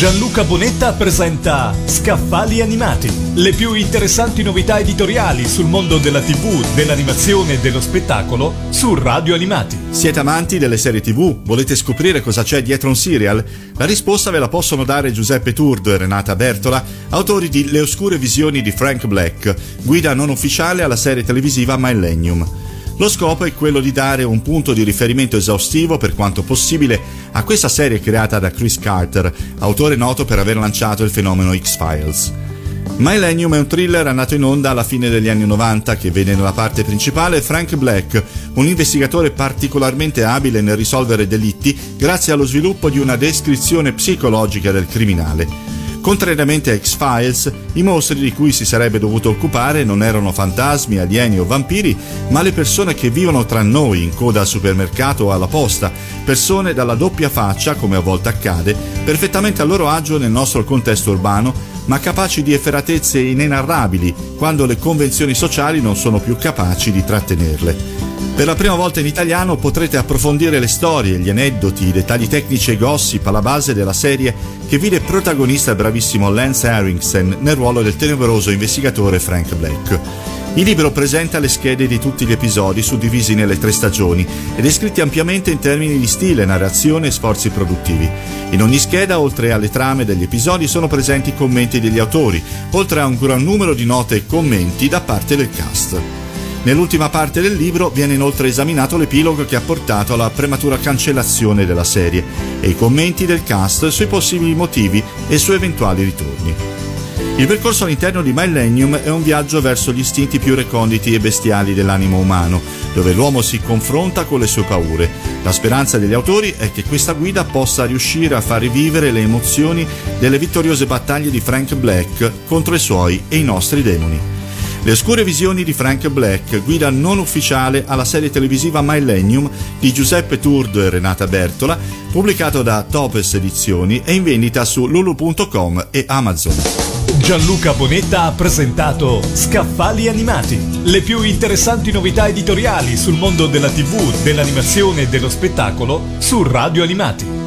Gianluca Bonetta presenta Scaffali Animati, le più interessanti novità editoriali sul mondo della TV, dell'animazione e dello spettacolo su Radio Animati. Siete amanti delle serie TV? Volete scoprire cosa c'è dietro un serial? La risposta ve la possono dare Giuseppe Turd e Renata Bertola, autori di Le oscure visioni di Frank Black, guida non ufficiale alla serie televisiva Millennium. Lo scopo è quello di dare un punto di riferimento esaustivo per quanto possibile a questa serie creata da Chris Carter, autore noto per aver lanciato il fenomeno X-Files. Millennium è un thriller andato in onda alla fine degli anni 90 che vede nella parte principale Frank Black, un investigatore particolarmente abile nel risolvere delitti grazie allo sviluppo di una descrizione psicologica del criminale. Contrariamente a X-Files, i mostri di cui si sarebbe dovuto occupare non erano fantasmi, alieni o vampiri, ma le persone che vivono tra noi in coda al supermercato o alla posta, persone dalla doppia faccia, come a volte accade, perfettamente a loro agio nel nostro contesto urbano, ma capaci di efferatezze inenarrabili quando le convenzioni sociali non sono più capaci di trattenerle. Per la prima volta in italiano potrete approfondire le storie, gli aneddoti, i dettagli tecnici e gossip alla base della serie che vide protagonista il bravissimo Lance Harrington nel ruolo del tenebroso investigatore Frank Black. Il libro presenta le schede di tutti gli episodi suddivisi nelle tre stagioni e descritti ampiamente in termini di stile, narrazione e sforzi produttivi. In ogni scheda, oltre alle trame degli episodi, sono presenti i commenti degli autori, oltre a un gran numero di note e commenti da parte del cast. Nell'ultima parte del libro viene inoltre esaminato l'epilogo che ha portato alla prematura cancellazione della serie e i commenti del cast sui possibili motivi e su eventuali ritorni. Il percorso all'interno di Millennium è un viaggio verso gli istinti più reconditi e bestiali dell'animo umano, dove l'uomo si confronta con le sue paure. La speranza degli autori è che questa guida possa riuscire a far rivivere le emozioni delle vittoriose battaglie di Frank Black contro i suoi e i nostri demoni. Le oscure visioni di Frank Black, guida non ufficiale alla serie televisiva Millennium di Giuseppe Turd e Renata Bertola, pubblicato da Topes Edizioni e in vendita su lulu.com e Amazon. Gianluca Bonetta ha presentato Scaffali Animati, le più interessanti novità editoriali sul mondo della TV, dell'animazione e dello spettacolo su Radio Animati.